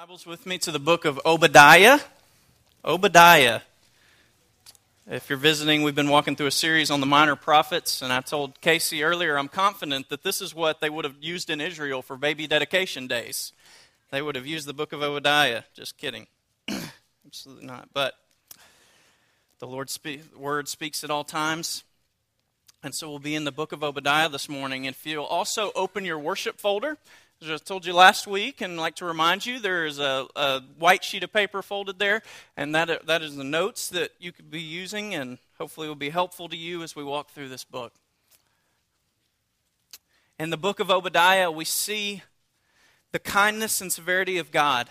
Bibles with me to the book of Obadiah. Obadiah. If you're visiting, we've been walking through a series on the minor prophets, and I told Casey earlier I'm confident that this is what they would have used in Israel for baby dedication days. They would have used the book of Obadiah. Just kidding. Absolutely not. But the Lord's spe- word speaks at all times. And so we'll be in the book of Obadiah this morning. And If you'll also open your worship folder, as I told you last week, and I'd like to remind you, there is a, a, white sheet of paper folded there, and that, that is the notes that you could be using, and hopefully will be helpful to you as we walk through this book. In the book of Obadiah, we see the kindness and severity of God,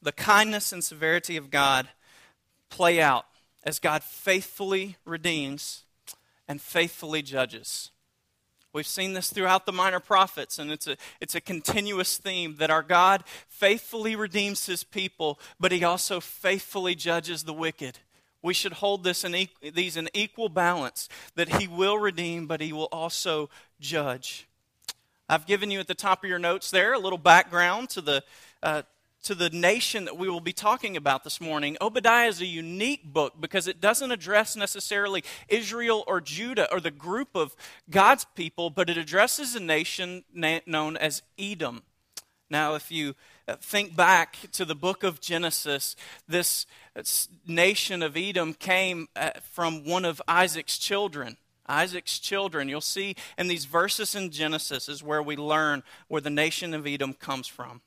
the kindness and severity of God play out as God faithfully redeems and faithfully judges. We've seen this throughout the minor prophets, and it's a, it's a continuous theme that our God faithfully redeems his people, but he also faithfully judges the wicked. We should hold this in, these in equal balance that he will redeem, but he will also judge. I've given you at the top of your notes there a little background to the, uh, to the nation that we will be talking about this morning, Obadiah is a unique book because it doesn't address necessarily Israel or Judah or the group of God's people, but it addresses a nation na- known as Edom. Now, if you uh, think back to the book of Genesis, this nation of Edom came uh, from one of Isaac's children. Isaac's children. You'll see in these verses in Genesis is where we learn where the nation of Edom comes from.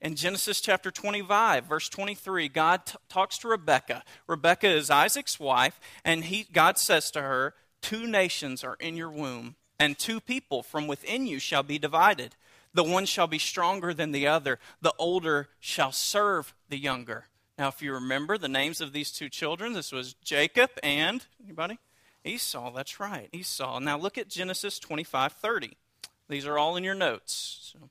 In Genesis chapter 25, verse 23, God t- talks to Rebekah. Rebekah is Isaac's wife, and he, God says to her, Two nations are in your womb, and two people from within you shall be divided. The one shall be stronger than the other, the older shall serve the younger. Now, if you remember the names of these two children, this was Jacob and anybody? Esau, that's right, Esau. Now look at Genesis 25 30. These are all in your notes. So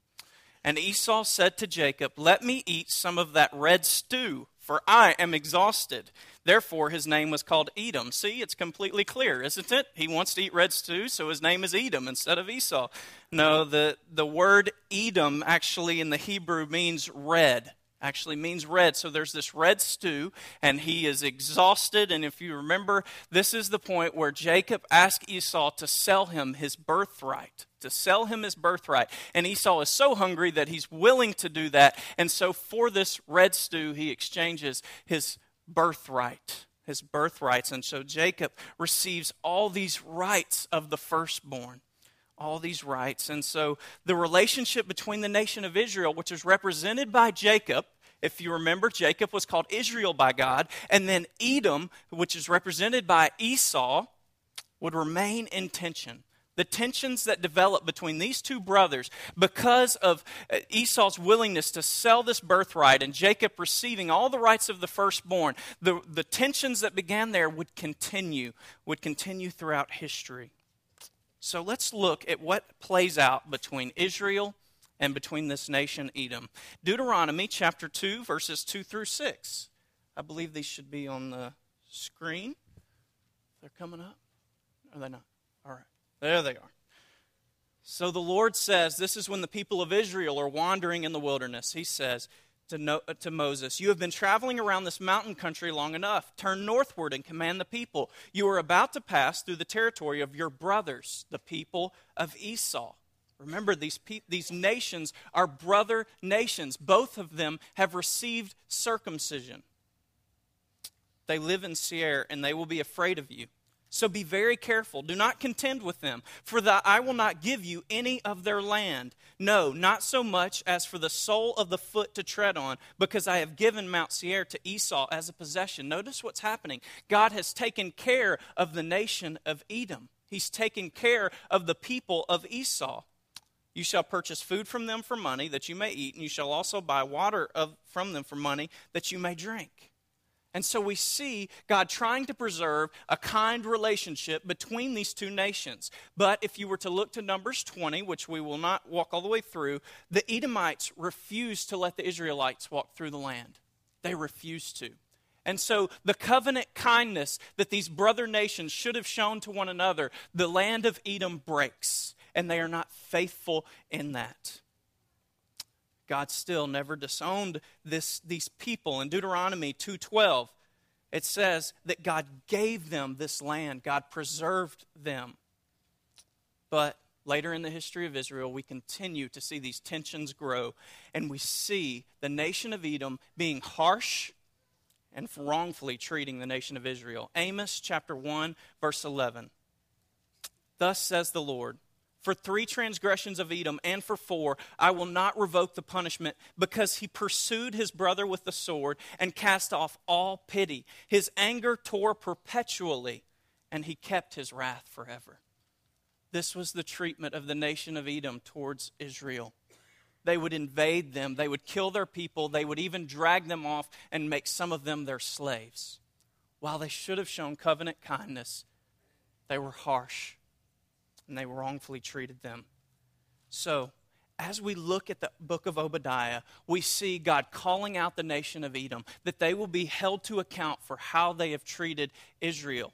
and Esau said to Jacob, Let me eat some of that red stew, for I am exhausted. Therefore, his name was called Edom. See, it's completely clear, isn't it? He wants to eat red stew, so his name is Edom instead of Esau. No, the, the word Edom actually in the Hebrew means red actually means red. So there's this red stew, and he is exhausted. And if you remember, this is the point where Jacob asked Esau to sell him his birthright. To sell him his birthright. And Esau is so hungry that he's willing to do that. And so for this red stew, he exchanges his birthright. His birthrights. And so Jacob receives all these rights of the firstborn all these rights. And so the relationship between the nation of Israel, which is represented by Jacob, if you remember, Jacob was called Israel by God, and then Edom, which is represented by Esau, would remain in tension. The tensions that develop between these two brothers because of uh, Esau's willingness to sell this birthright and Jacob receiving all the rights of the firstborn, the, the tensions that began there would continue, would continue throughout history. So let's look at what plays out between Israel and between this nation, Edom. Deuteronomy chapter 2, verses 2 through 6. I believe these should be on the screen. They're coming up. Are they not? All right. There they are. So the Lord says, This is when the people of Israel are wandering in the wilderness. He says, to, no, uh, to Moses, You have been traveling around this mountain country long enough. Turn northward and command the people. You are about to pass through the territory of your brothers, the people of Esau. Remember, these, pe- these nations are brother nations. Both of them have received circumcision. They live in Seir, and they will be afraid of you. So be very careful. Do not contend with them, for that I will not give you any of their land. No, not so much as for the sole of the foot to tread on, because I have given Mount Seir to Esau as a possession. Notice what's happening. God has taken care of the nation of Edom, He's taken care of the people of Esau. You shall purchase food from them for money that you may eat, and you shall also buy water of, from them for money that you may drink. And so we see God trying to preserve a kind relationship between these two nations. But if you were to look to Numbers 20, which we will not walk all the way through, the Edomites refused to let the Israelites walk through the land. They refused to. And so the covenant kindness that these brother nations should have shown to one another, the land of Edom breaks, and they are not faithful in that. God still never disowned this, these people. In Deuteronomy 2:12, it says that God gave them this land. God preserved them. But later in the history of Israel, we continue to see these tensions grow, and we see the nation of Edom being harsh and wrongfully treating the nation of Israel. Amos chapter 1, verse 11. Thus says the Lord For three transgressions of Edom and for four, I will not revoke the punishment, because he pursued his brother with the sword and cast off all pity. His anger tore perpetually, and he kept his wrath forever. This was the treatment of the nation of Edom towards Israel. They would invade them, they would kill their people, they would even drag them off and make some of them their slaves. While they should have shown covenant kindness, they were harsh and they wrongfully treated them. So, as we look at the book of Obadiah, we see God calling out the nation of Edom that they will be held to account for how they have treated Israel.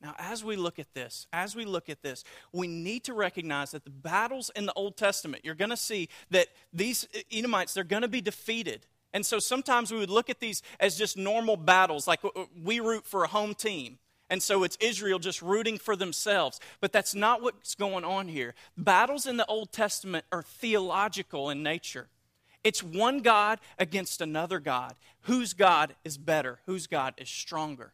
Now, as we look at this, as we look at this, we need to recognize that the battles in the Old Testament, you're going to see that these Edomites, they're going to be defeated. And so sometimes we would look at these as just normal battles, like uh, uh, we root for a home team. And so it's Israel just rooting for themselves. But that's not what's going on here. Battles in the Old Testament are theological in nature. It's one God against another God. Whose God is better? Whose God is stronger?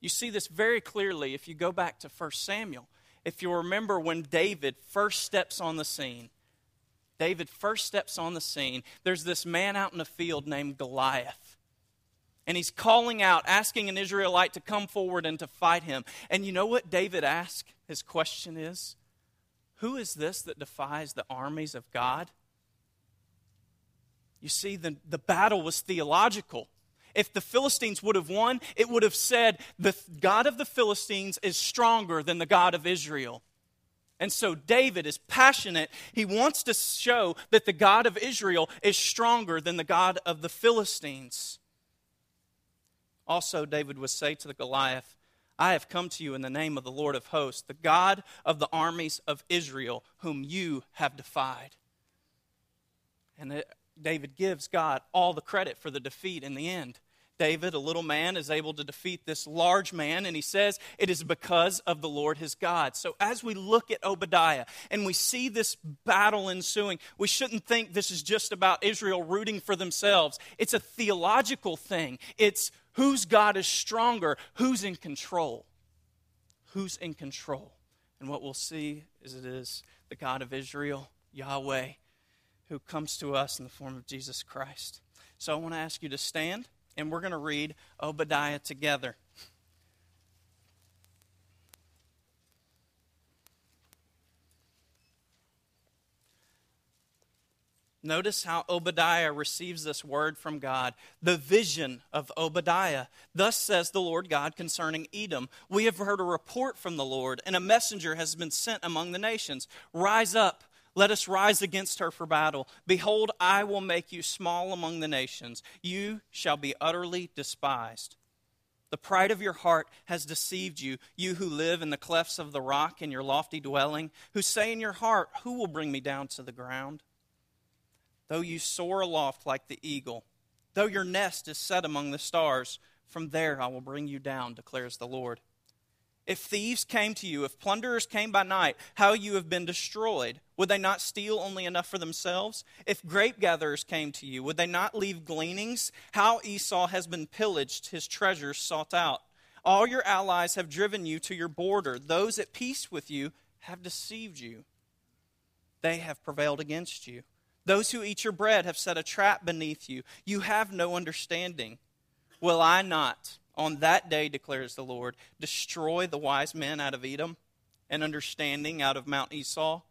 You see this very clearly if you go back to 1 Samuel. If you remember when David first steps on the scene, David first steps on the scene, there's this man out in the field named Goliath. And he's calling out, asking an Israelite to come forward and to fight him. And you know what David asks? His question is Who is this that defies the armies of God? You see, the, the battle was theological if the Philistines would have won, it would have said, the God of the Philistines is stronger than the God of Israel. And so David is passionate. He wants to show that the God of Israel is stronger than the God of the Philistines. Also, David would say to the Goliath, I have come to you in the name of the Lord of hosts, the God of the armies of Israel, whom you have defied. And David gives God all the credit for the defeat in the end. David, a little man, is able to defeat this large man, and he says it is because of the Lord his God. So, as we look at Obadiah and we see this battle ensuing, we shouldn't think this is just about Israel rooting for themselves. It's a theological thing. It's whose God is stronger, who's in control. Who's in control. And what we'll see is it is the God of Israel, Yahweh, who comes to us in the form of Jesus Christ. So, I want to ask you to stand and we're going to read Obadiah together. Notice how Obadiah receives this word from God, the vision of Obadiah. Thus says the Lord God concerning Edom We have heard a report from the Lord, and a messenger has been sent among the nations. Rise up let us rise against her for battle. Behold, I will make you small among the nations. You shall be utterly despised. The pride of your heart has deceived you, you who live in the clefts of the rock in your lofty dwelling, who say in your heart, Who will bring me down to the ground? Though you soar aloft like the eagle, though your nest is set among the stars, from there I will bring you down, declares the Lord. If thieves came to you, if plunderers came by night, how you have been destroyed. Would they not steal only enough for themselves? If grape gatherers came to you, would they not leave gleanings? How Esau has been pillaged, his treasures sought out. All your allies have driven you to your border. Those at peace with you have deceived you. They have prevailed against you. Those who eat your bread have set a trap beneath you. You have no understanding. Will I not? On that day, declares the Lord, destroy the wise men out of Edom and understanding out of Mount Esau.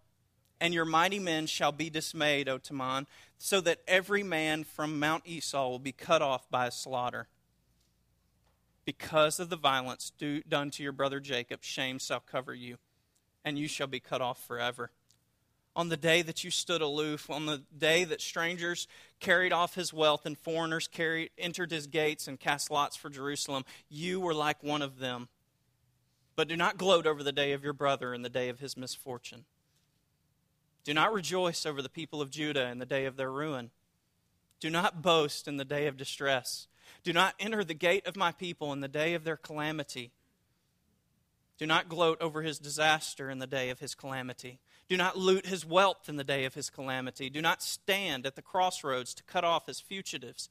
And your mighty men shall be dismayed, O Teman, so that every man from Mount Esau will be cut off by slaughter. Because of the violence done to your brother Jacob, shame shall cover you, and you shall be cut off forever on the day that you stood aloof, on the day that strangers carried off his wealth and foreigners carried, entered his gates and cast lots for Jerusalem, you were like one of them. But do not gloat over the day of your brother and the day of his misfortune. Do not rejoice over the people of Judah in the day of their ruin. Do not boast in the day of distress. Do not enter the gate of my people in the day of their calamity. Do not gloat over his disaster in the day of his calamity. Do not loot his wealth in the day of his calamity. Do not stand at the crossroads to cut off his fugitives.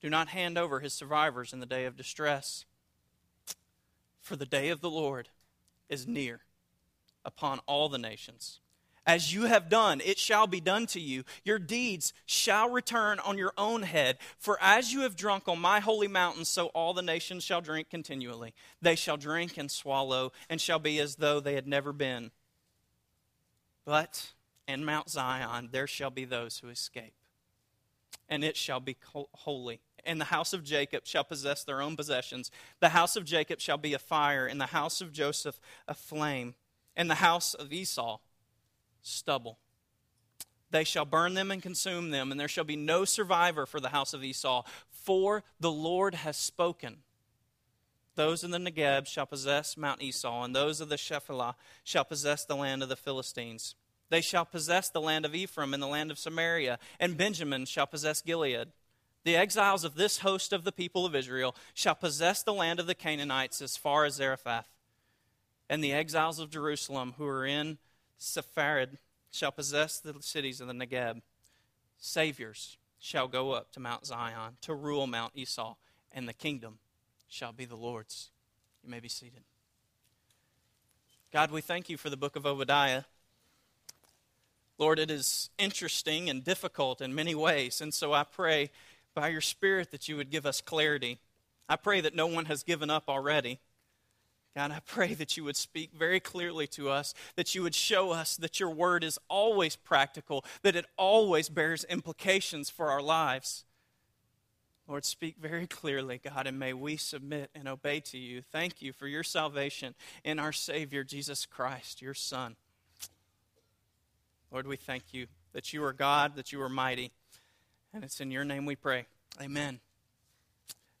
Do not hand over his survivors in the day of distress. For the day of the Lord is near upon all the nations. As you have done, it shall be done to you. Your deeds shall return on your own head. For as you have drunk on my holy mountain, so all the nations shall drink continually. They shall drink and swallow, and shall be as though they had never been. But in Mount Zion there shall be those who escape, and it shall be holy. And the house of Jacob shall possess their own possessions. The house of Jacob shall be a fire, and the house of Joseph a flame, and the house of Esau stubble. They shall burn them and consume them, and there shall be no survivor for the house of Esau, for the Lord has spoken. Those in the Negeb shall possess Mount Esau, and those of the Shephelah shall possess the land of the Philistines. They shall possess the land of Ephraim and the land of Samaria, and Benjamin shall possess Gilead. The exiles of this host of the people of Israel shall possess the land of the Canaanites as far as Zarephath. And the exiles of Jerusalem who are in Sepharad shall possess the cities of the Negeb. Saviors shall go up to Mount Zion to rule Mount Esau, and the kingdom shall be the Lord's. You may be seated. God, we thank you for the book of Obadiah. Lord, it is interesting and difficult in many ways, and so I pray by your Spirit that you would give us clarity. I pray that no one has given up already. God, I pray that you would speak very clearly to us, that you would show us that your word is always practical, that it always bears implications for our lives. Lord, speak very clearly, God, and may we submit and obey to you. Thank you for your salvation in our Savior, Jesus Christ, your Son. Lord, we thank you that you are God, that you are mighty, and it's in your name we pray. Amen.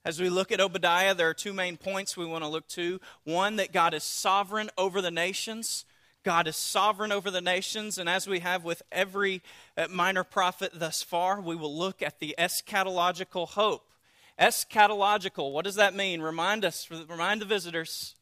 As we look at Obadiah, there are two main points we want to look to. One, that God is sovereign over the nations. God is sovereign over the nations, and as we have with every uh, minor prophet thus far, we will look at the eschatological hope. Eschatological, what does that mean? Remind us, remind the visitors.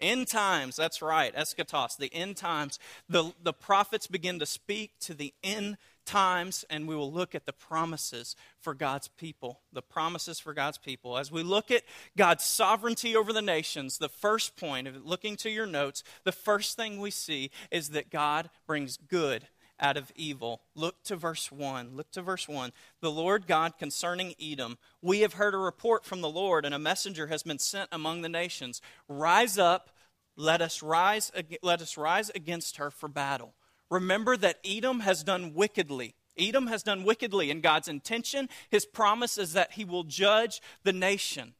End times, that's right, eschatos, the end times. The, the prophets begin to speak to the end times, and we will look at the promises for God's people. The promises for God's people. As we look at God's sovereignty over the nations, the first point of looking to your notes, the first thing we see is that God brings good out of evil. Look to verse 1. Look to verse 1. The Lord God concerning Edom. We have heard a report from the Lord, and a messenger has been sent among the nations. Rise up, let us rise, let us rise against her for battle. Remember that Edom has done wickedly. Edom has done wickedly, in God's intention, his promise is that he will judge the nation.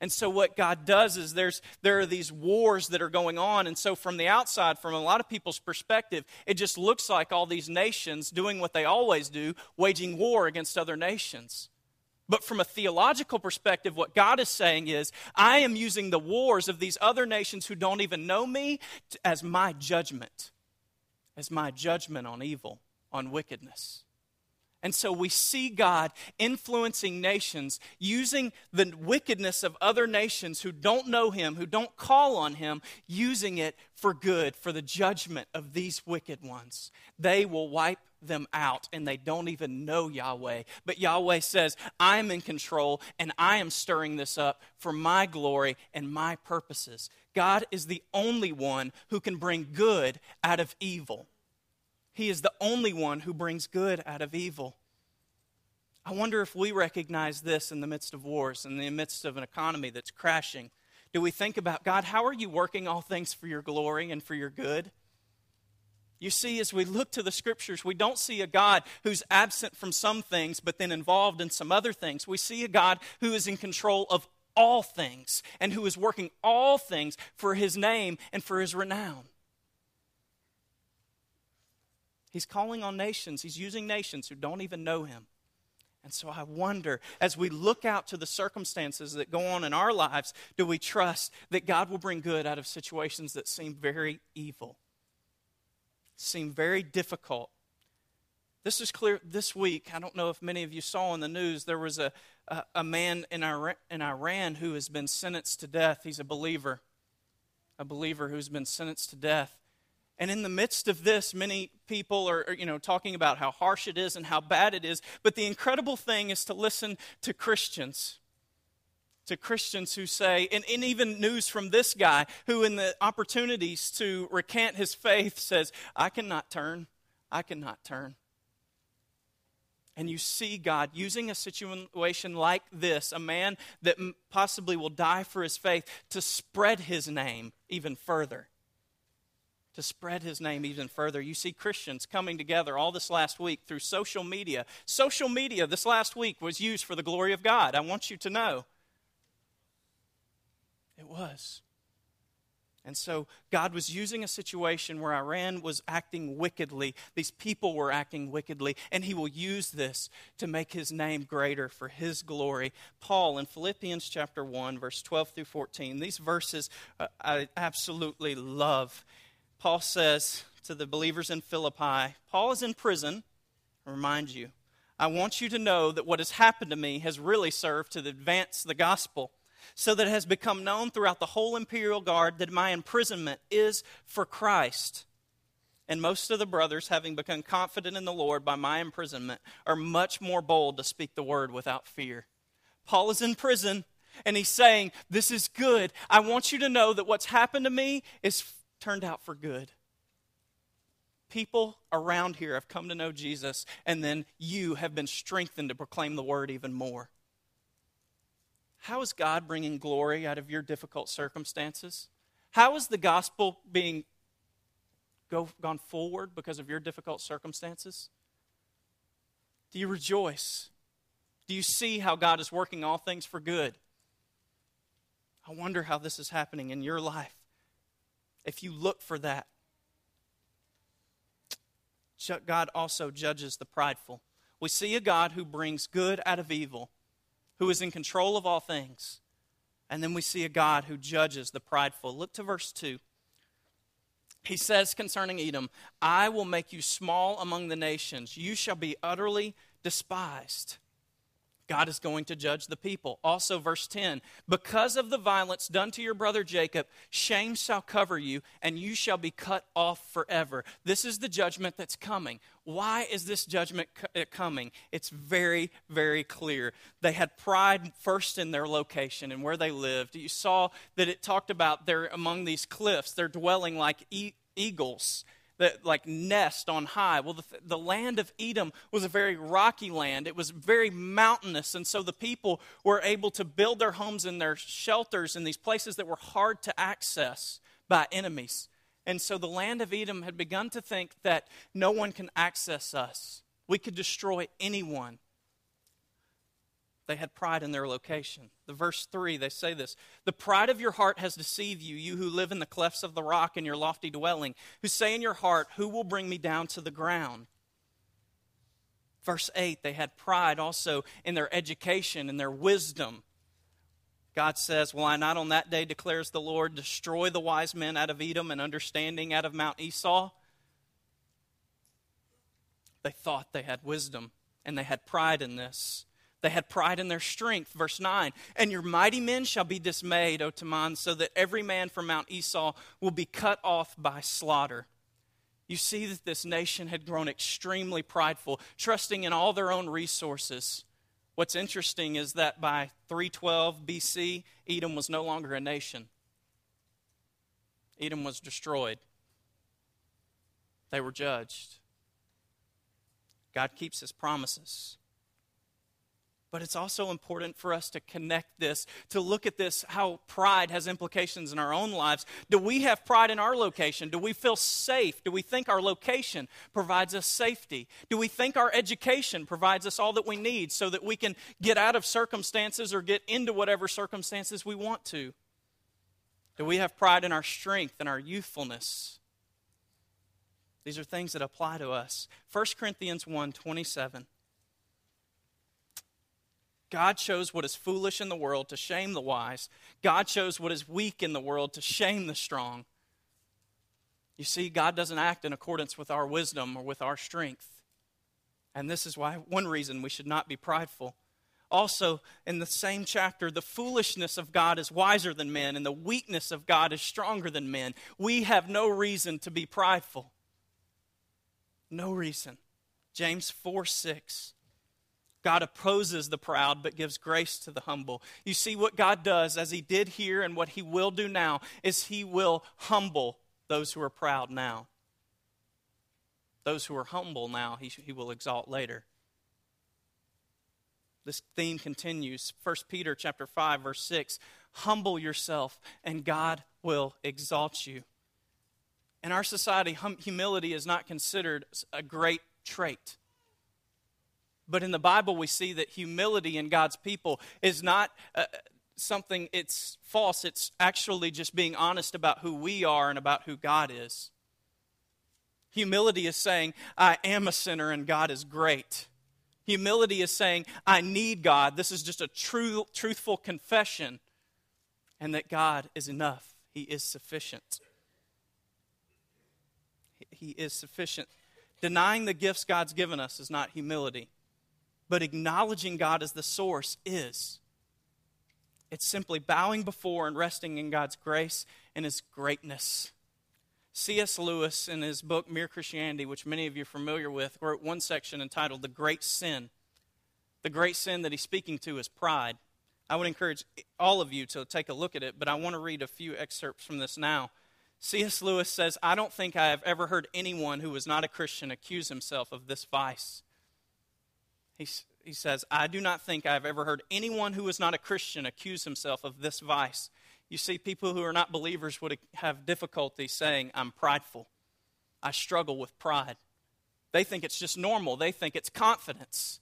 And so, what God does is there's, there are these wars that are going on. And so, from the outside, from a lot of people's perspective, it just looks like all these nations doing what they always do, waging war against other nations. But from a theological perspective, what God is saying is, I am using the wars of these other nations who don't even know me as my judgment as my judgment on evil, on wickedness. And so we see God influencing nations, using the wickedness of other nations who don't know Him, who don't call on Him, using it for good, for the judgment of these wicked ones. They will wipe them out and they don't even know Yahweh. But Yahweh says, I am in control and I am stirring this up for my glory and my purposes. God is the only one who can bring good out of evil. He is the only one who brings good out of evil. I wonder if we recognize this in the midst of wars, in the midst of an economy that's crashing. Do we think about, God, how are you working all things for your glory and for your good? You see, as we look to the scriptures, we don't see a God who's absent from some things, but then involved in some other things. We see a God who is in control of all things and who is working all things for his name and for his renown. He's calling on nations, he's using nations who don't even know him. And so I wonder, as we look out to the circumstances that go on in our lives, do we trust that God will bring good out of situations that seem very evil? Seem very difficult. This is clear this week. I don't know if many of you saw in the news, there was a, a, a man in Iran, in Iran who has been sentenced to death. He's a believer, a believer who's been sentenced to death. And in the midst of this, many people are, you know, talking about how harsh it is and how bad it is. But the incredible thing is to listen to Christians, to Christians who say, and, and even news from this guy who, in the opportunities to recant his faith, says, I cannot turn. I cannot turn. And you see God using a situation like this, a man that possibly will die for his faith, to spread his name even further to spread his name even further. You see Christians coming together all this last week through social media. Social media this last week was used for the glory of God. I want you to know. It was. And so God was using a situation where Iran was acting wickedly. These people were acting wickedly. And He will use this to make His name greater for His glory. Paul in Philippians chapter 1, verse 12 through 14, these verses uh, I absolutely love. Paul says to the believers in Philippi, Paul is in prison. I remind you, I want you to know that what has happened to me has really served to advance the gospel, so that it has become known throughout the whole imperial guard that my imprisonment is for Christ. And most of the brothers, having become confident in the Lord by my imprisonment, are much more bold to speak the word without fear. Paul is in prison, and he's saying, This is good. I want you to know that what's happened to me is turned out for good. People around here have come to know Jesus, and then you have been strengthened to proclaim the word even more. How is God bringing glory out of your difficult circumstances? How is the gospel being go, gone forward because of your difficult circumstances? Do you rejoice? Do you see how God is working all things for good? I wonder how this is happening in your life if you look for that. God also judges the prideful. We see a God who brings good out of evil, who is in control of all things. And then we see a God who judges the prideful. Look to verse 2. He says concerning Edom, I will make you small among the nations. You shall be utterly despised. God is going to judge the people. Also, verse 10 Because of the violence done to your brother Jacob, shame shall cover you, and you shall be cut off forever. This is the judgment that's coming. Why is this judgment uh, coming? It's very, very clear. They had pride first in their location and where they lived. You saw that it talked about they're among these cliffs, they're dwelling like eagles that like nest on high. Well, the, the land of Edom was a very rocky land. It was very mountainous, and so the people were able to build their homes and their shelters in these places that were hard to access by enemies. And so the land of Edom had begun to think that no one can access us. We could destroy anyone. They had pride in their location. The verse 3, they say this The pride of your heart has deceived you, you who live in the clefts of the rock in your lofty dwelling, who say in your heart, Who will bring me down to the ground? Verse 8, they had pride also in their education and their wisdom. God says, Will I not on that day, declares the Lord, destroy the wise men out of Edom and understanding out of Mount Esau? They thought they had wisdom, and they had pride in this. They had pride in their strength. Verse 9 And your mighty men shall be dismayed, O Teman, so that every man from Mount Esau will be cut off by slaughter. You see that this nation had grown extremely prideful, trusting in all their own resources. What's interesting is that by 312 BC, Edom was no longer a nation. Edom was destroyed. They were judged. God keeps his promises. But it's also important for us to connect this, to look at this, how pride has implications in our own lives. Do we have pride in our location? Do we feel safe? Do we think our location provides us safety? Do we think our education provides us all that we need so that we can get out of circumstances or get into whatever circumstances we want to? Do we have pride in our strength and our youthfulness? These are things that apply to us. 1 Corinthians 1 27. God shows what is foolish in the world to shame the wise. God shows what is weak in the world to shame the strong. You see, God doesn't act in accordance with our wisdom or with our strength. And this is why one reason we should not be prideful. Also, in the same chapter, the foolishness of God is wiser than men, and the weakness of God is stronger than men. We have no reason to be prideful. No reason. James 4 6. God opposes the proud, but gives grace to the humble. You see, what God does, as He did here and what He will do now, is He will humble those who are proud now. Those who are humble now, He, he will exalt later. This theme continues. 1 Peter chapter 5, verse 6. Humble yourself, and God will exalt you. In our society, hum- humility is not considered a great trait. But in the Bible, we see that humility in God's people is not uh, something, it's false. It's actually just being honest about who we are and about who God is. Humility is saying, I am a sinner and God is great. Humility is saying, I need God. This is just a true, truthful confession, and that God is enough. He is sufficient. He is sufficient. Denying the gifts God's given us is not humility but acknowledging God as the source is. It's simply bowing before and resting in God's grace and His greatness. C.S. Lewis, in his book Mere Christianity, which many of you are familiar with, wrote one section entitled The Great Sin. The great sin that he's speaking to is pride. I would encourage all of you to take a look at it, but I want to read a few excerpts from this now. C.S. Lewis says, I don't think I have ever heard anyone who was not a Christian accuse himself of this vice. He, says, I do not think I've ever heard anyone who is not a Christian accuse himself of this vice. You see, people who are not believers would have difficulty saying, I'm prideful. I struggle with pride. They think it's just normal, they think it's confidence.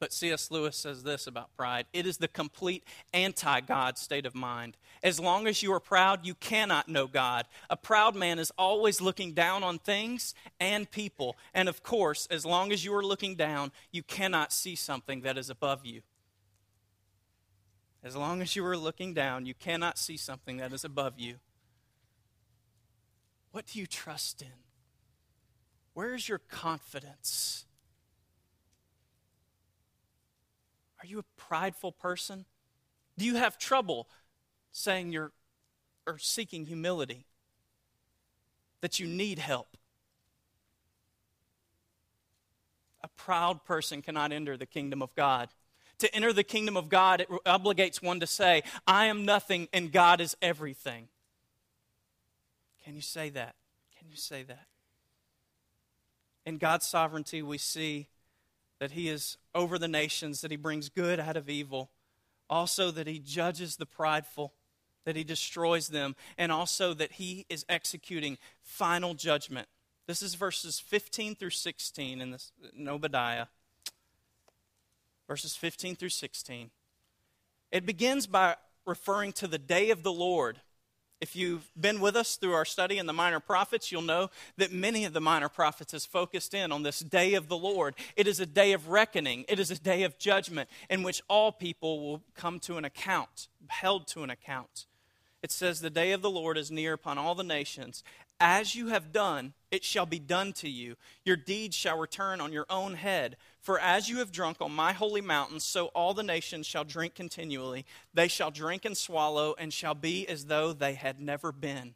But C.S. Lewis says this about pride it is the complete anti God state of mind. As long as you are proud, you cannot know God. A proud man is always looking down on things and people. And of course, as long as you are looking down, you cannot see something that is above you. As long as you are looking down, you cannot see something that is above you. What do you trust in? Where is your confidence? Are you a prideful person? Do you have trouble saying you're or seeking humility? That you need help? A proud person cannot enter the kingdom of God. To enter the kingdom of God, it obligates one to say, I am nothing and God is everything. Can you say that? Can you say that? In God's sovereignty, we see that he is over the nations, that he brings good out of evil, also that he judges the prideful, that he destroys them, and also that he is executing final judgment. This is verses 15 through 16 in, this, in Obadiah. Verses 15 through 16. It begins by referring to the day of the Lord if you've been with us through our study in the minor prophets, you'll know that many of the minor prophets has focused in on this day of the Lord. It is a day of reckoning, it is a day of judgment in which all people will come to an account, held to an account. It says, The day of the Lord is near upon all the nations. As you have done, it shall be done to you. Your deeds shall return on your own head. For as you have drunk on my holy mountain, so all the nations shall drink continually. They shall drink and swallow, and shall be as though they had never been.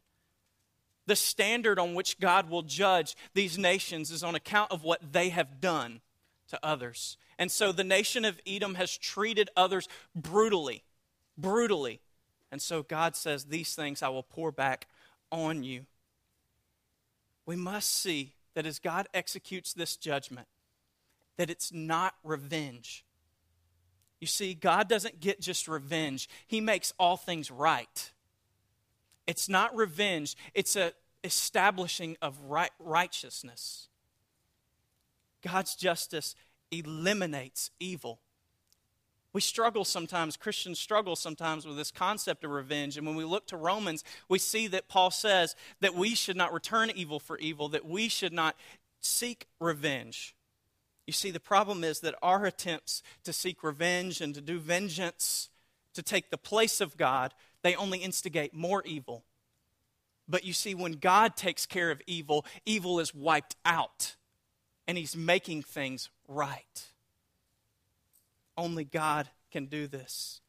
The standard on which God will judge these nations is on account of what they have done to others. And so the nation of Edom has treated others brutally, brutally. And so God says, These things I will pour back on you. We must see that as God executes this judgment, that it's not revenge. You see, God doesn't get just revenge, He makes all things right. It's not revenge, it's a establishing of right, righteousness. God's justice eliminates evil. We struggle sometimes, Christians struggle sometimes with this concept of revenge. And when we look to Romans, we see that Paul says that we should not return evil for evil, that we should not seek revenge. You see, the problem is that our attempts to seek revenge and to do vengeance, to take the place of God, they only instigate more evil. But you see, when God takes care of evil, evil is wiped out, and He's making things right. Only God can do this.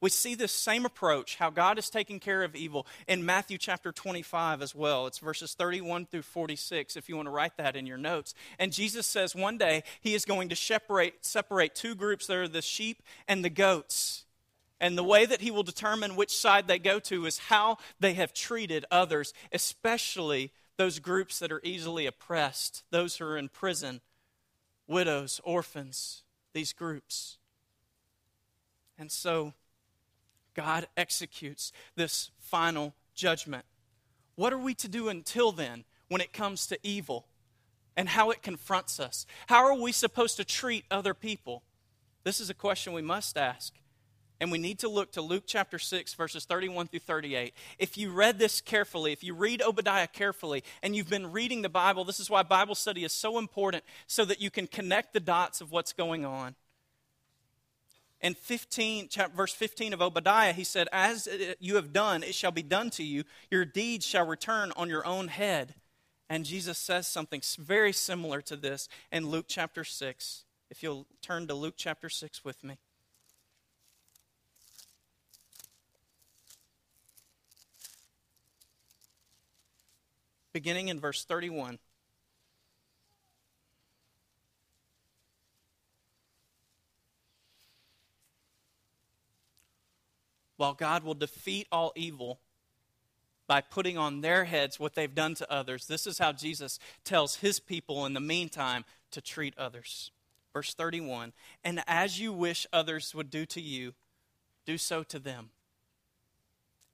We see this same approach, how God is taking care of evil, in Matthew chapter 25 as well. It's verses 31 through 46, if you want to write that in your notes. And Jesus says one day he is going to separate, separate two groups there are the sheep and the goats. And the way that he will determine which side they go to is how they have treated others, especially those groups that are easily oppressed, those who are in prison, widows, orphans, these groups. And so God executes this final judgment. What are we to do until then when it comes to evil and how it confronts us? How are we supposed to treat other people? This is a question we must ask. And we need to look to Luke chapter 6, verses 31 through 38. If you read this carefully, if you read Obadiah carefully, and you've been reading the Bible, this is why Bible study is so important, so that you can connect the dots of what's going on. In 15, chapter, verse 15 of Obadiah, he said, As you have done, it shall be done to you. Your deeds shall return on your own head. And Jesus says something very similar to this in Luke chapter 6. If you'll turn to Luke chapter 6 with me. beginning in verse 31. While God will defeat all evil by putting on their heads what they've done to others, this is how Jesus tells his people in the meantime to treat others. Verse 31 And as you wish others would do to you, do so to them.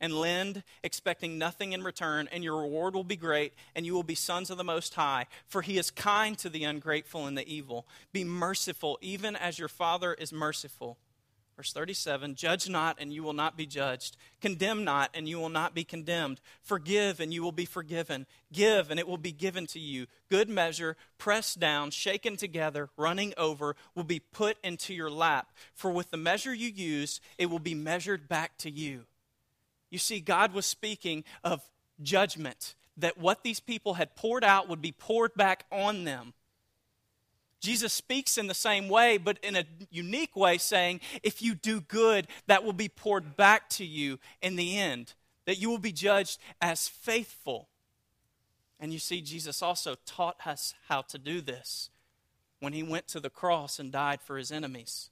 and lend, expecting nothing in return, and your reward will be great, and you will be sons of the Most High. For he is kind to the ungrateful and the evil. Be merciful, even as your Father is merciful. Verse 37 Judge not, and you will not be judged. Condemn not, and you will not be condemned. Forgive, and you will be forgiven. Give, and it will be given to you. Good measure, pressed down, shaken together, running over, will be put into your lap. For with the measure you use, it will be measured back to you. You see, God was speaking of judgment, that what these people had poured out would be poured back on them. Jesus speaks in the same way, but in a unique way, saying, if you do good, that will be poured back to you in the end, that you will be judged as faithful. And you see, Jesus also taught us how to do this when he went to the cross and died for his enemies.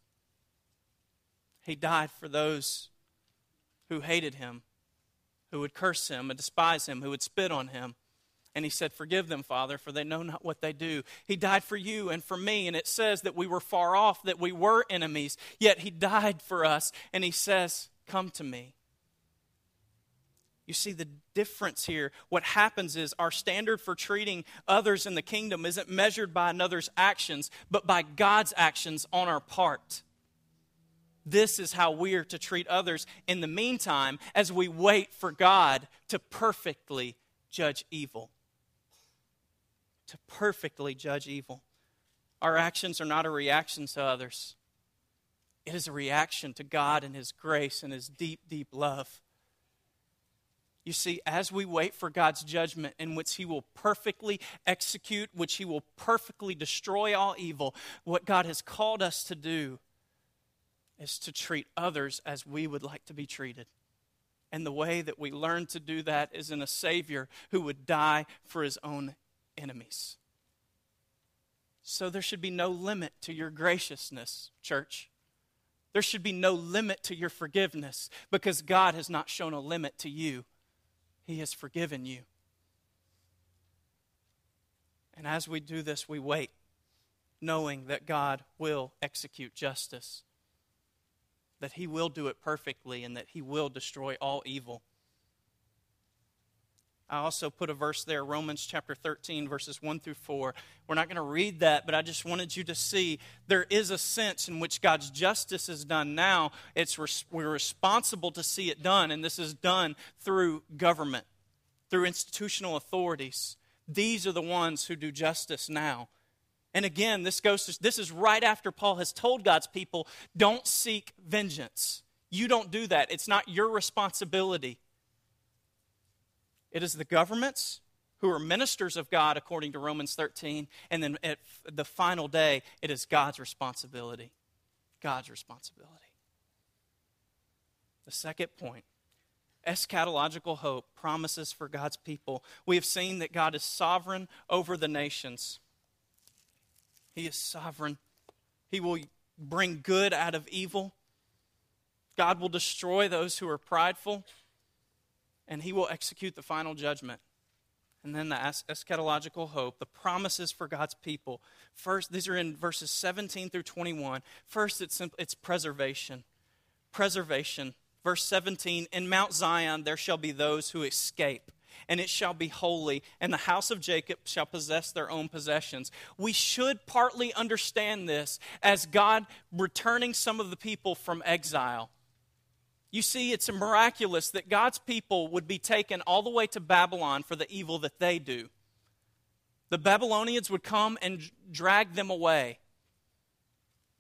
He died for those who hated him, who would curse him and despise him, who would spit on him. And he said, Forgive them, Father, for they know not what they do. He died for you and for me. And it says that we were far off, that we were enemies, yet he died for us. And he says, Come to me. You see the difference here. What happens is our standard for treating others in the kingdom isn't measured by another's actions, but by God's actions on our part. This is how we are to treat others in the meantime as we wait for God to perfectly judge evil. To perfectly judge evil. Our actions are not a reaction to others, it is a reaction to God and His grace and His deep, deep love. You see, as we wait for God's judgment in which He will perfectly execute, which He will perfectly destroy all evil, what God has called us to do is to treat others as we would like to be treated. And the way that we learn to do that is in a Savior who would die for his own enemies. So there should be no limit to your graciousness, church. There should be no limit to your forgiveness because God has not shown a limit to you. He has forgiven you. And as we do this, we wait, knowing that God will execute justice that he will do it perfectly and that he will destroy all evil. I also put a verse there, Romans chapter 13, verses 1 through 4. We're not going to read that, but I just wanted you to see there is a sense in which God's justice is done now. It's we're responsible to see it done, and this is done through government, through institutional authorities. These are the ones who do justice now. And again, this goes to, this is right after Paul has told God's people, don't seek vengeance. You don't do that. It's not your responsibility. It is the governments who are ministers of God, according to Romans 13. And then at the final day, it is God's responsibility. God's responsibility. The second point eschatological hope, promises for God's people. We have seen that God is sovereign over the nations. He is sovereign. He will bring good out of evil. God will destroy those who are prideful and he will execute the final judgment. And then the eschatological hope, the promises for God's people. First, these are in verses 17 through 21. First, it's, it's preservation. Preservation. Verse 17 In Mount Zion there shall be those who escape, and it shall be holy, and the house of Jacob shall possess their own possessions. We should partly understand this as God returning some of the people from exile. You see, it's miraculous that God's people would be taken all the way to Babylon for the evil that they do. The Babylonians would come and drag them away.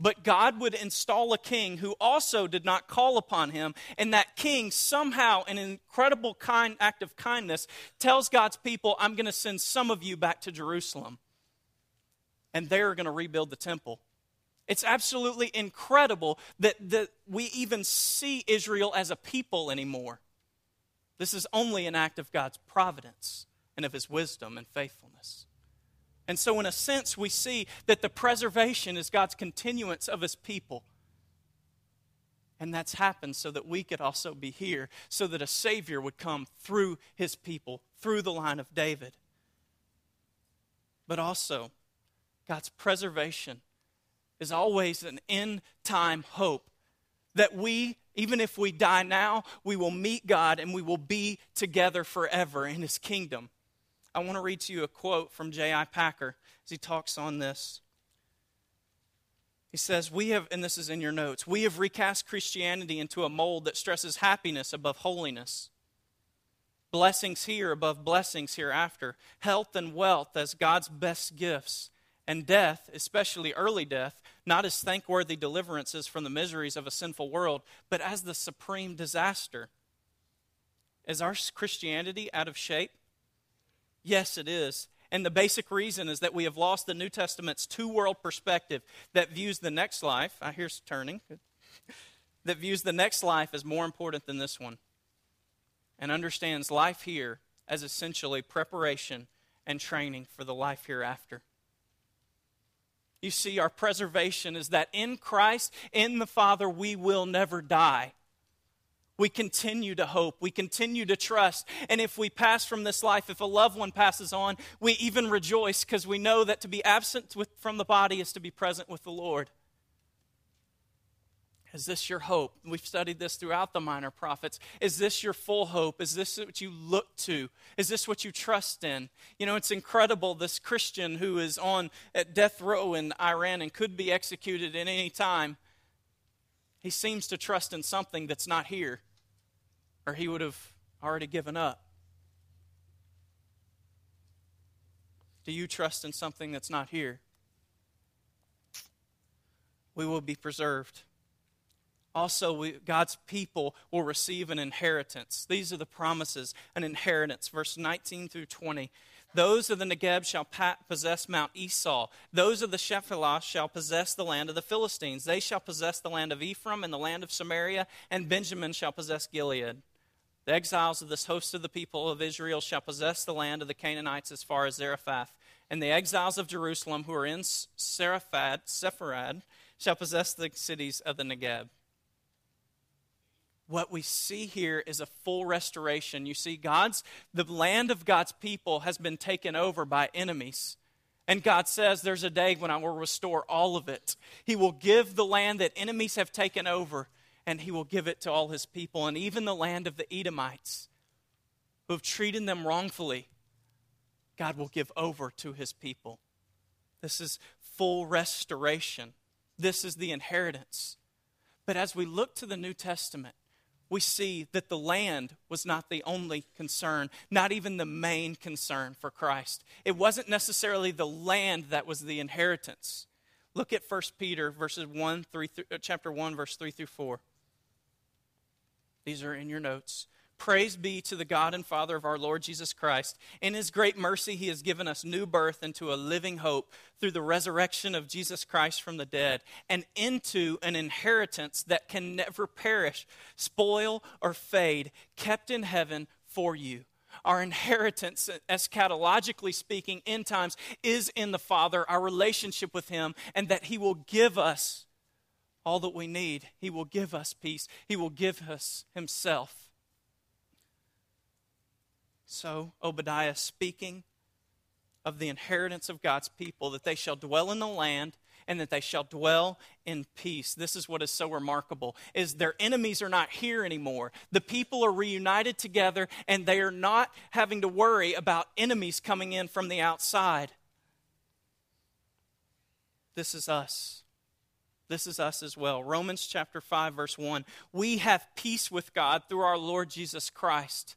But God would install a king who also did not call upon him, and that king somehow, an incredible kind act of kindness, tells God's people, I'm going to send some of you back to Jerusalem. And they're going to rebuild the temple. It's absolutely incredible that, that we even see Israel as a people anymore. This is only an act of God's providence and of his wisdom and faithfulness. And so, in a sense, we see that the preservation is God's continuance of his people. And that's happened so that we could also be here, so that a Savior would come through his people, through the line of David. But also, God's preservation is always an end time hope that we, even if we die now, we will meet God and we will be together forever in his kingdom. I want to read to you a quote from J.I. Packer as he talks on this. He says, We have, and this is in your notes, we have recast Christianity into a mold that stresses happiness above holiness, blessings here above blessings hereafter, health and wealth as God's best gifts, and death, especially early death, not as thankworthy deliverances from the miseries of a sinful world, but as the supreme disaster. Is our Christianity out of shape? Yes, it is. And the basic reason is that we have lost the New Testament's two world perspective that views the next life, ah, I hear turning, that views the next life as more important than this one, and understands life here as essentially preparation and training for the life hereafter. You see, our preservation is that in Christ, in the Father, we will never die. We continue to hope. We continue to trust. And if we pass from this life, if a loved one passes on, we even rejoice because we know that to be absent with, from the body is to be present with the Lord. Is this your hope? We've studied this throughout the minor prophets. Is this your full hope? Is this what you look to? Is this what you trust in? You know, it's incredible this Christian who is on at death row in Iran and could be executed at any time. He seems to trust in something that's not here, or he would have already given up. Do you trust in something that's not here? We will be preserved. Also, we, God's people will receive an inheritance. These are the promises an inheritance. Verse 19 through 20. Those of the Negeb shall possess Mount Esau. Those of the Shephelah shall possess the land of the Philistines. They shall possess the land of Ephraim and the land of Samaria, and Benjamin shall possess Gilead. The exiles of this host of the people of Israel shall possess the land of the Canaanites as far as Zarephath. And the exiles of Jerusalem who are in Sepharad shall possess the cities of the Negeb what we see here is a full restoration. You see, God's, the land of God's people has been taken over by enemies. And God says there's a day when I will restore all of it. He will give the land that enemies have taken over, and He will give it to all His people, and even the land of the Edomites. who have treated them wrongfully, God will give over to his people. This is full restoration. This is the inheritance. But as we look to the New Testament, we see that the land was not the only concern, not even the main concern for Christ. It wasn't necessarily the land that was the inheritance. Look at 1 Peter verses 1 3 uh, chapter 1 verse 3 through 4. These are in your notes. Praise be to the God and Father of our Lord Jesus Christ. In his great mercy, he has given us new birth into a living hope through the resurrection of Jesus Christ from the dead and into an inheritance that can never perish, spoil, or fade, kept in heaven for you. Our inheritance, eschatologically speaking, in times, is in the Father, our relationship with him, and that he will give us all that we need. He will give us peace, he will give us himself. So, Obadiah speaking of the inheritance of God's people, that they shall dwell in the land and that they shall dwell in peace. This is what is so remarkable is their enemies are not here anymore. The people are reunited together and they are not having to worry about enemies coming in from the outside. This is us. This is us as well. Romans chapter 5 verse 1. We have peace with God through our Lord Jesus Christ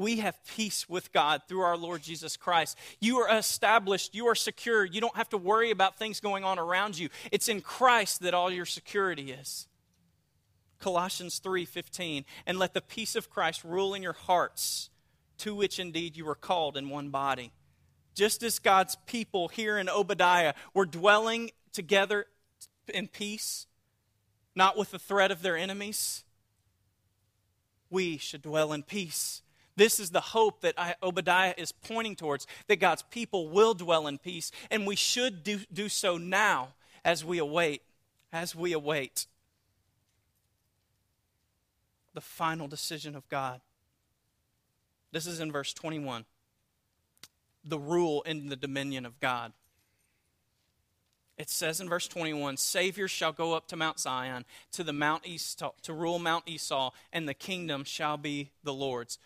we have peace with God through our Lord Jesus Christ. You are established, you are secure. You don't have to worry about things going on around you. It's in Christ that all your security is. Colossians 3:15 and let the peace of Christ rule in your hearts to which indeed you were called in one body. Just as God's people here in Obadiah were dwelling together in peace, not with the threat of their enemies, we should dwell in peace this is the hope that Obadiah is pointing towards that God's people will dwell in peace, and we should do, do so now as we await, as we await the final decision of God. This is in verse 21. The rule in the dominion of God. It says in verse 21 Savior shall go up to Mount Zion, to the Mount East, to rule Mount Esau, and the kingdom shall be the Lord's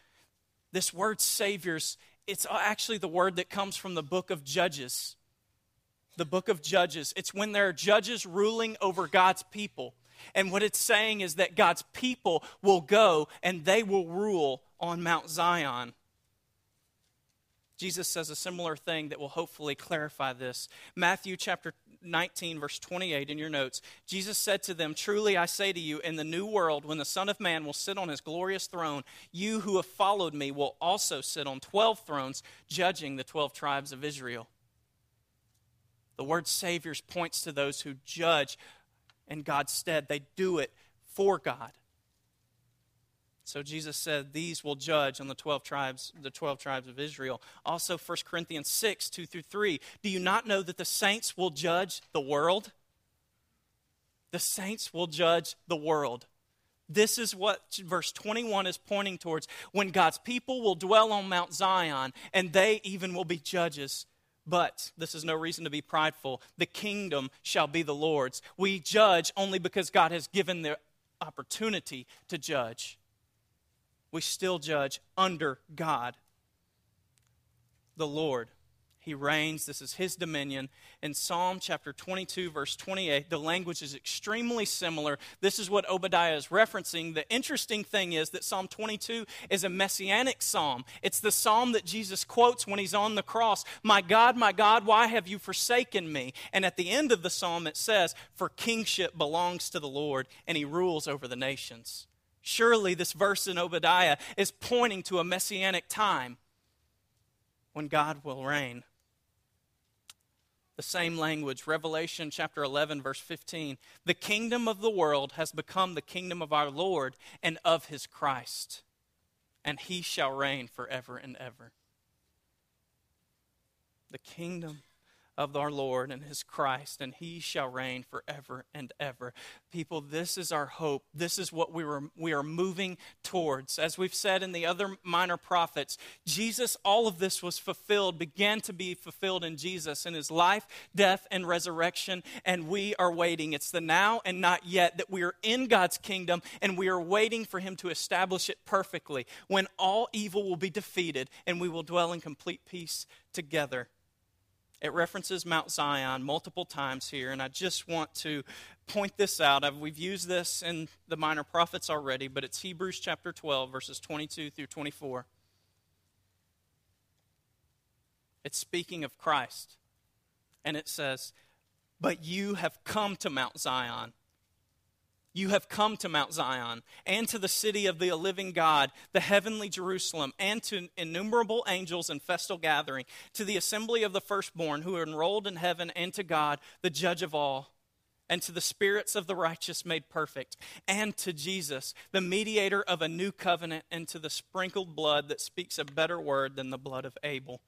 this word saviors, it's actually the word that comes from the book of Judges. The book of Judges. It's when there are judges ruling over God's people. And what it's saying is that God's people will go and they will rule on Mount Zion. Jesus says a similar thing that will hopefully clarify this. Matthew chapter 19, verse 28 in your notes, Jesus said to them, Truly I say to you, in the new world, when the Son of Man will sit on his glorious throne, you who have followed me will also sit on 12 thrones, judging the 12 tribes of Israel. The word Saviors points to those who judge in God's stead, they do it for God. So Jesus said, These will judge on the 12 tribes, the 12 tribes of Israel. Also, 1 Corinthians 6, 2 through 3. Do you not know that the saints will judge the world? The saints will judge the world. This is what verse 21 is pointing towards when God's people will dwell on Mount Zion and they even will be judges. But this is no reason to be prideful. The kingdom shall be the Lord's. We judge only because God has given the opportunity to judge we still judge under God, the Lord. He reigns. This is his dominion. In Psalm chapter 22, verse 28, the language is extremely similar. This is what Obadiah is referencing. The interesting thing is that Psalm 22 is a messianic psalm. It's the psalm that Jesus quotes when he's on the cross My God, my God, why have you forsaken me? And at the end of the psalm, it says, For kingship belongs to the Lord, and he rules over the nations. Surely, this verse in Obadiah is pointing to a messianic time when God will reign. The same language, Revelation chapter 11, verse 15. The kingdom of the world has become the kingdom of our Lord and of his Christ, and he shall reign forever and ever. The kingdom of our Lord and his Christ, and he shall reign forever and ever. People, this is our hope. This is what we, were, we are moving towards. As we've said in the other minor prophets, Jesus, all of this was fulfilled, began to be fulfilled in Jesus in his life, death, and resurrection, and we are waiting. It's the now and not yet that we are in God's kingdom, and we are waiting for him to establish it perfectly when all evil will be defeated and we will dwell in complete peace together. It references Mount Zion multiple times here, and I just want to point this out. We've used this in the minor prophets already, but it's Hebrews chapter 12, verses 22 through 24. It's speaking of Christ, and it says, But you have come to Mount Zion you have come to Mount Zion and to the city of the living God, the heavenly Jerusalem, and to innumerable angels in festal gathering, to the assembly of the firstborn who are enrolled in heaven, and to God, the judge of all, and to the spirits of the righteous made perfect, and to Jesus, the mediator of a new covenant, and to the sprinkled blood that speaks a better word than the blood of Abel.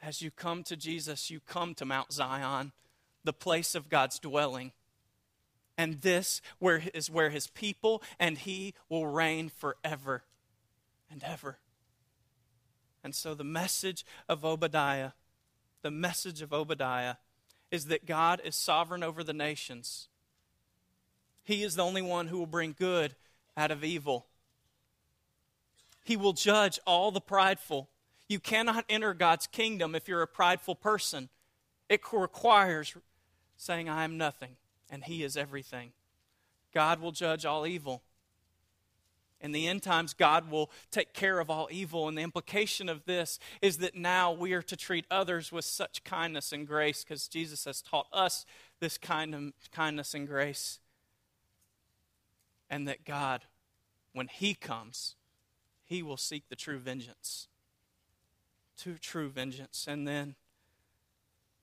As you come to Jesus, you come to Mount Zion, the place of God's dwelling and this where is where his people and he will reign forever and ever. And so the message of Obadiah, the message of Obadiah is that God is sovereign over the nations. He is the only one who will bring good out of evil. He will judge all the prideful. You cannot enter God's kingdom if you're a prideful person. It requires saying, I am nothing and He is everything. God will judge all evil. In the end times, God will take care of all evil. And the implication of this is that now we are to treat others with such kindness and grace because Jesus has taught us this kind of kindness and grace. And that God, when He comes, He will seek the true vengeance. To true vengeance. And then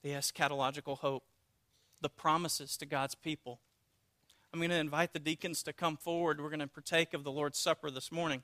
the eschatological hope the promises to God's people. I'm going to invite the deacons to come forward. We're going to partake of the Lord's Supper this morning.